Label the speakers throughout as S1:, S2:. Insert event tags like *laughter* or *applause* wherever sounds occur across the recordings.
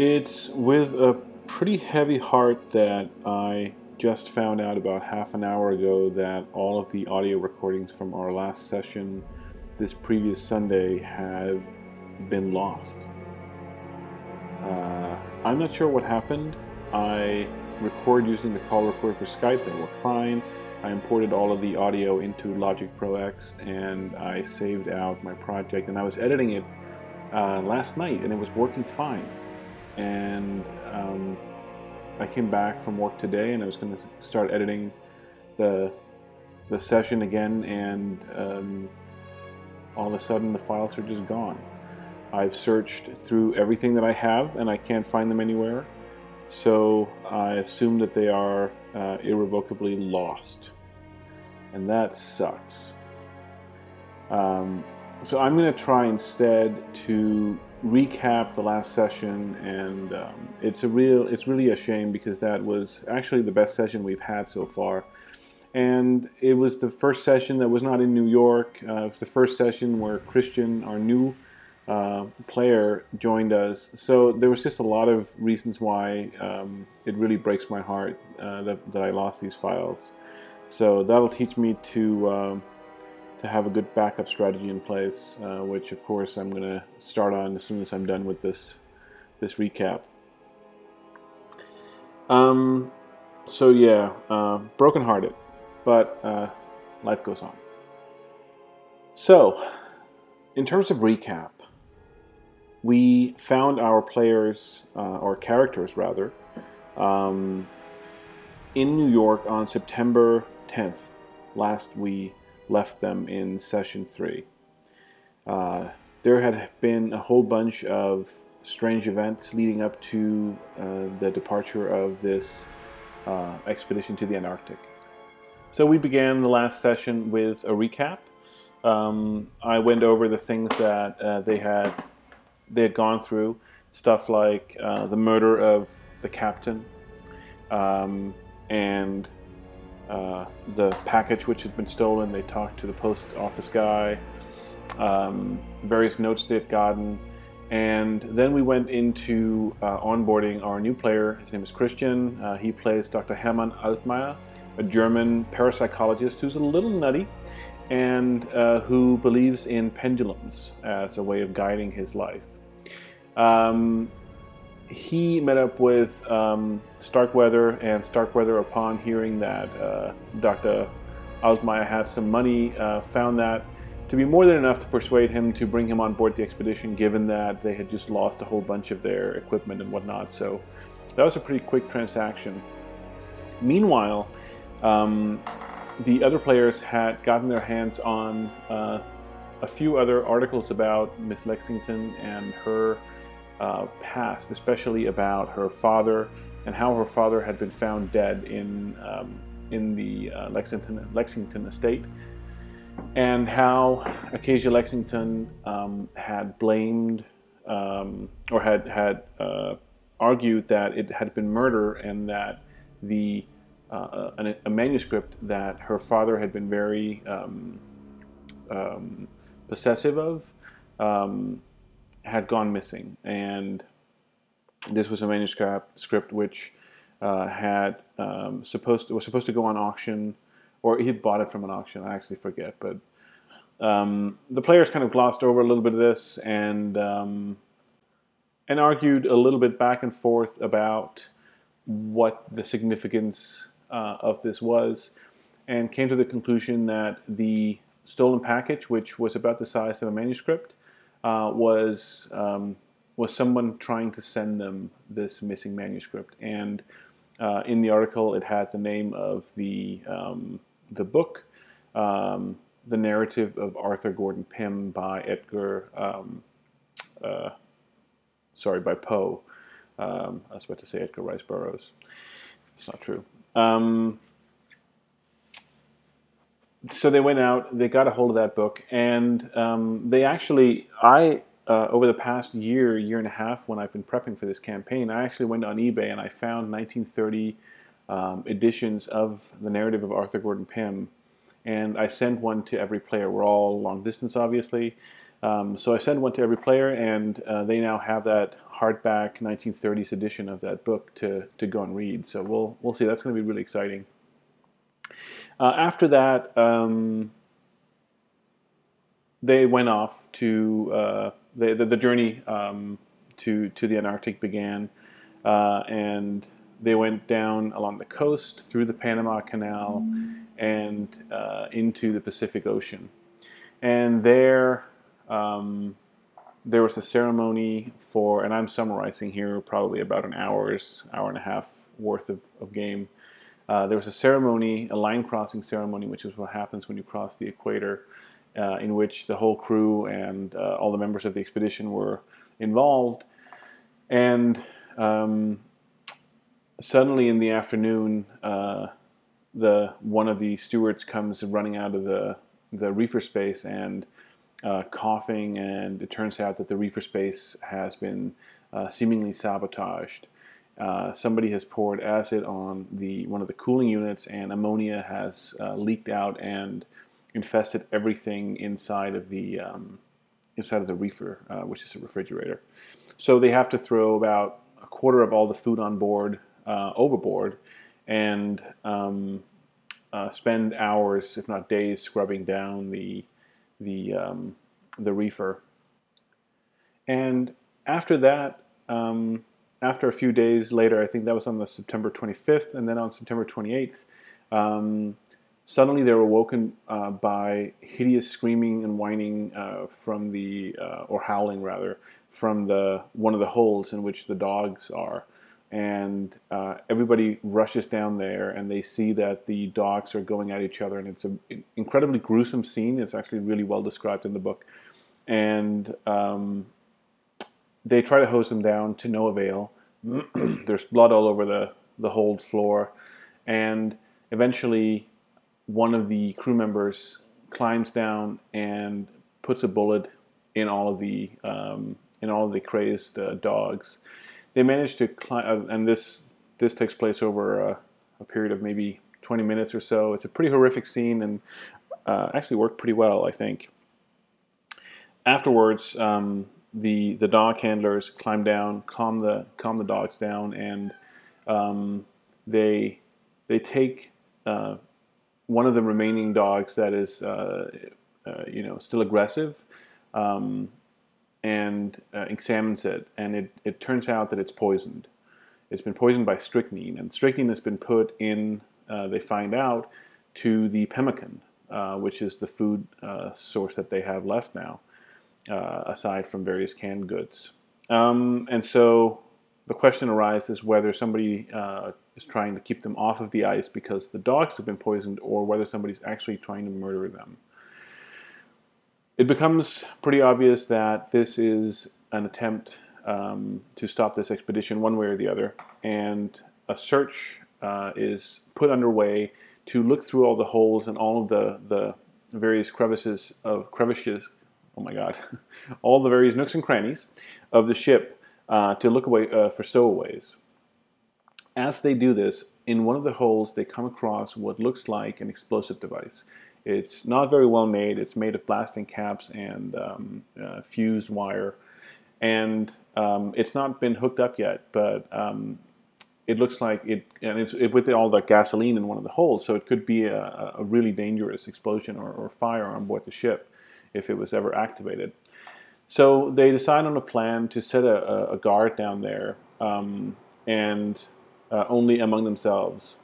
S1: It's with a pretty heavy heart that I just found out about half an hour ago that all of the audio recordings from our last session this previous Sunday have been lost. Uh, I'm not sure what happened. I record using the call recorder for Skype, that worked fine. I imported all of the audio into Logic Pro X and I saved out my project and I was editing it uh, last night and it was working fine. And um, I came back from work today and I was going to start editing the the session again, and um, all of a sudden the files are just gone. I've searched through everything that I have and I can't find them anywhere, so I assume that they are uh, irrevocably lost, and that sucks. Um, so I'm going to try instead to recap the last session, and um, it's a real, it's really a shame because that was actually the best session we've had so far. And it was the first session that was not in New York. Uh, it was the first session where Christian, our new uh, player, joined us. So there was just a lot of reasons why um, it really breaks my heart uh, that, that I lost these files. So that'll teach me to um, to have a good backup strategy in place, uh, which of course I'm going to start on as soon as I'm done with this this recap. Um, so yeah, uh, brokenhearted, but uh, life goes on. So, in terms of recap, we found our players uh, or characters rather um, in New York on September 10th. Last we left them in session three. Uh, there had been a whole bunch of strange events leading up to uh, the departure of this uh, expedition to the Antarctic. So we began the last session with a recap. Um, I went over the things that uh, they had they had gone through, stuff like uh, the murder of the captain, um, and uh, the package which had been stolen. They talked to the post office guy, um, various notes they had gotten, and then we went into uh, onboarding our new player. His name is Christian. Uh, he plays Dr. Hermann Altmaier, a German parapsychologist who's a little nutty and uh, who believes in pendulums as a way of guiding his life. Um, he met up with um, Starkweather, and Starkweather, upon hearing that uh, Dr. Altmaier had some money, uh, found that to be more than enough to persuade him to bring him on board the expedition, given that they had just lost a whole bunch of their equipment and whatnot. So that was a pretty quick transaction. Meanwhile, um, the other players had gotten their hands on uh, a few other articles about Miss Lexington and her uh, past, especially about her father and how her father had been found dead in um, in the uh, Lexington Lexington estate, and how Acacia Lexington um, had blamed um, or had had uh, argued that it had been murder and that the uh, a, a, manuscript that her father had been very um, um, possessive of um, had gone missing, and this was a manuscript script which uh, had um, supposed to, was supposed to go on auction, or he bought it from an auction. I actually forget, but um, the players kind of glossed over a little bit of this and um, and argued a little bit back and forth about what the significance uh, of this was, and came to the conclusion that the stolen package, which was about the size of a manuscript, uh, was um, was someone trying to send them this missing manuscript, and uh, in the article it had the name of the um, the book, um, the narrative of Arthur Gordon Pym by Edgar, um, uh, sorry, by Poe. Um, I was about to say Edgar Rice Burroughs. It's not true. So they went out, they got a hold of that book, and um, they actually, I, uh, over the past year, year and a half, when I've been prepping for this campaign, I actually went on eBay and I found 1930 um, editions of the narrative of Arthur Gordon Pym, and I sent one to every player. We're all long distance, obviously. Um, so I send one to every player, and uh, they now have that hardback 1930s edition of that book to, to go and read. So we'll we'll see. That's going to be really exciting. Uh, after that, um, they went off to uh, the, the, the journey um, to to the Antarctic began, uh, and they went down along the coast through the Panama Canal and uh, into the Pacific Ocean, and there. Um, there was a ceremony for, and I'm summarizing here, probably about an hour's, hour and a half worth of, of game. Uh, there was a ceremony, a line crossing ceremony, which is what happens when you cross the equator, uh, in which the whole crew and uh, all the members of the expedition were involved. And um, suddenly in the afternoon, uh, the one of the stewards comes running out of the the reefer space and uh, coughing, and it turns out that the reefer space has been seemingly sabotaged. Uh, somebody has poured acid on the one of the cooling units, and ammonia has uh, leaked out and infested everything inside of the um, inside of the reefer, uh, which is a refrigerator. So they have to throw about a quarter of all the food on board uh, overboard, and um, spend hours, if not days, scrubbing down the the um, the reefer. And after that, um, after a few days later, I think that was on the September 25th, and then on September 28th, um, suddenly they were woken uh, by hideous screaming and whining uh, from the, uh, or howling rather, from the one of the holes in which the dogs are. And uh, everybody rushes down there and they see that the dogs are going at each other and it's an incredibly gruesome scene. It's actually really well described in the book. And um, they try to hose them down to no avail *clears throat* there's blood all over the, the hold floor and eventually one of the crew members climbs down and puts a bullet in all of the um, in all of the crazed uh, dogs they managed to climb, uh, and this this takes place over a, a, period of maybe 20 minutes or so. It's a pretty horrific scene, and uh, actually worked pretty well, I think. Afterwards, um, the the dog handlers climb down, calm the calm the dogs down, and um, they they take uh, one of the remaining dogs that is uh, uh you know still aggressive. Um, and uh, examines it, and it, it turns out that it's poisoned. It's been poisoned by strychnine, and strychnine has been put in, uh, they find out, to the pemmican, uh, which is the food source that they have left now, uh, aside from various canned goods. Um, and so the question arises whether somebody uh, is trying to keep them off of the ice because the dogs have been poisoned, or whether somebody's actually trying to murder them it becomes pretty obvious that this is an attempt um, to stop this expedition one way or the other, and a search uh, is put underway to look through all the holes and all of the, the various crevices of crevices. Oh my God! *laughs* all the various nooks and crannies of the ship uh, to look away uh, for stowaways. As they do this, in one of the holes, they come across what looks like an explosive device. It's not very well made. It's made of blasting caps and um, uh, fused wire, and um, it's not been hooked up yet. But um, it looks like it, and it's it, with all the gasoline in one of the holes, so it could be a, a really dangerous explosion or, or, fire on board the ship if it was ever activated. So they decide on a plan to set a, a guard down there, um, and uh, only among themselves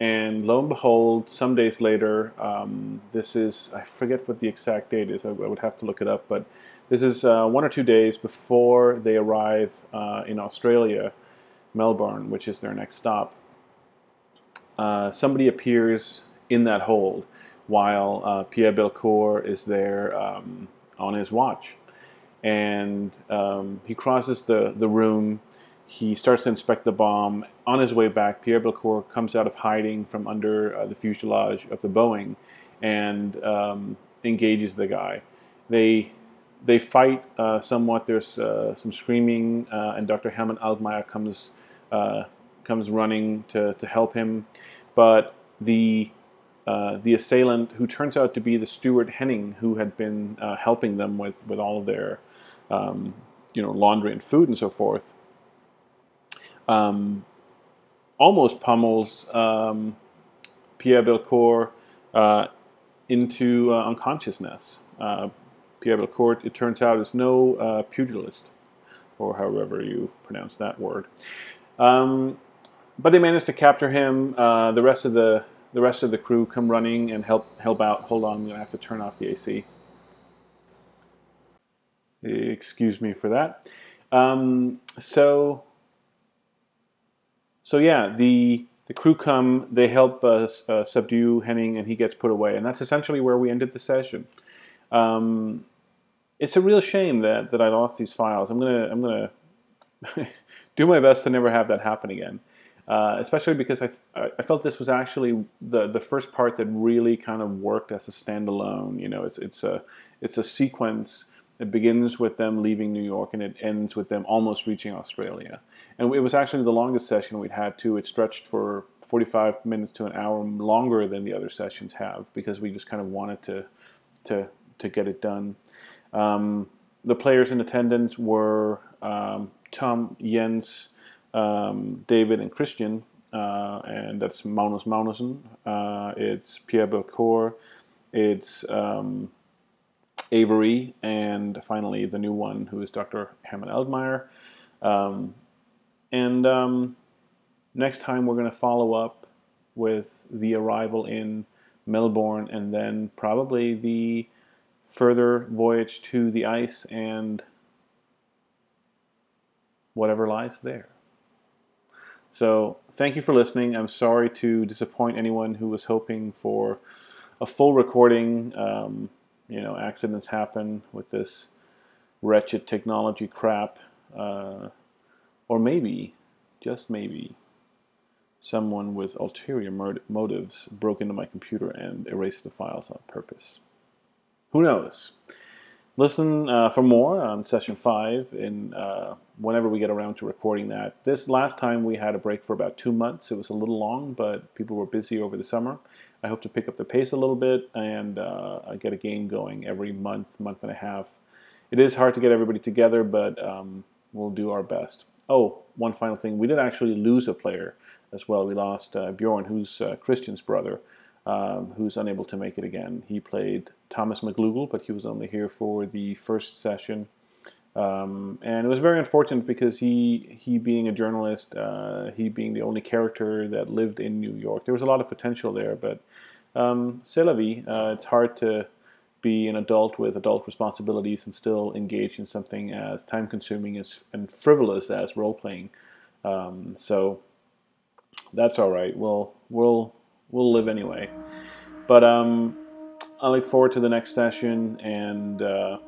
S1: and lo and behold, some days later, um, this is, I forget what the exact date is, I, I would have to look it up, but this is uh, one or two days before they arrive uh, in Australia, Melbourne, which is their next stop. Uh, somebody appears in that hold while uh, Pierre Belcourt is there um, on his watch. And um, he crosses the, the room he starts to inspect the bomb. On his way back, Pierre Belcourt comes out of hiding from under uh, the fuselage of the Boeing and um, engages the guy. They they fight uh, somewhat. There's uh, some screaming, uh, and Dr. Helmut Altmaier comes uh, comes running to, to help him. But the uh, the assailant, who turns out to be the steward Henning, who had been uh, helping them with, with all of their um, you know laundry and food and so forth, um, almost pummels um, Pierre Belcourt uh, into uh, unconsciousness. Uh, Pierre Belcourt, it turns out, is no pugilist, or however you pronounce that word. Um, but they managed to capture him. The rest of the the rest of the crew come running and help help out. Hold on, I'm gonna have to turn off the AC. Excuse me for that. Um, so so yeah, the the crew come, they help us uh, subdue Henning, and he gets put away, and that's essentially where we ended the session. Um, it's a real shame that, that I lost these files. I'm gonna I'm gonna *laughs* do my best to never have that happen again. Uh, especially because I, I felt this was actually the, the first part that really kind of worked as a standalone. You know, it's it's a it's a sequence. It begins with them leaving New York and it ends with them almost reaching Australia. And it was actually the longest session we'd had too. It stretched for 45 minutes to an hour longer than the other sessions have because we just kind of wanted to to to get it done. Um, the players in attendance were um, Tom, Jens, um, David, and Christian, uh, and that's Magnus Magnusson. Uh, it's Pierre Belcourt. It's um, Avery, and finally the new one, who is Dr. Hermann Altmaier. Um, and um, next time we're going to follow up with the arrival in Melbourne, and then probably the further voyage to the ice and whatever lies there. So, thank you for listening. I'm sorry to disappoint anyone who was hoping for a full recording. Um, you know, accidents happen with this wretched technology crap. Uh, or maybe, just maybe, someone with ulterior motives broke into my computer and erased the files on purpose. Who knows? Listen uh, for more on session five in uh, whenever we get around to recording that. This last time we had a break for about two months. It was a little long, but people were busy over the summer. I hope to pick up the pace a little bit and uh, get a game going every month, month and a half. It is hard to get everybody together, but um, we'll do our best. Oh, one final thing. We did actually lose a player as well. We lost uh, Bjorn, who's uh, Christian's brother um, who's unable to make it again. He played Thomas McLougal, but he was only here for the first session. Um, and it was very unfortunate because he, he being a journalist, uh, he being the only character that lived in New York, there was a lot of potential there. But um, c'est la vie. Uh, it's hard to be an adult with adult responsibilities and still engage in something as time-consuming as, and frivolous as role-playing. Um, so that's all right. We'll we'll we'll live anyway. But um, I look forward to the next session and uh.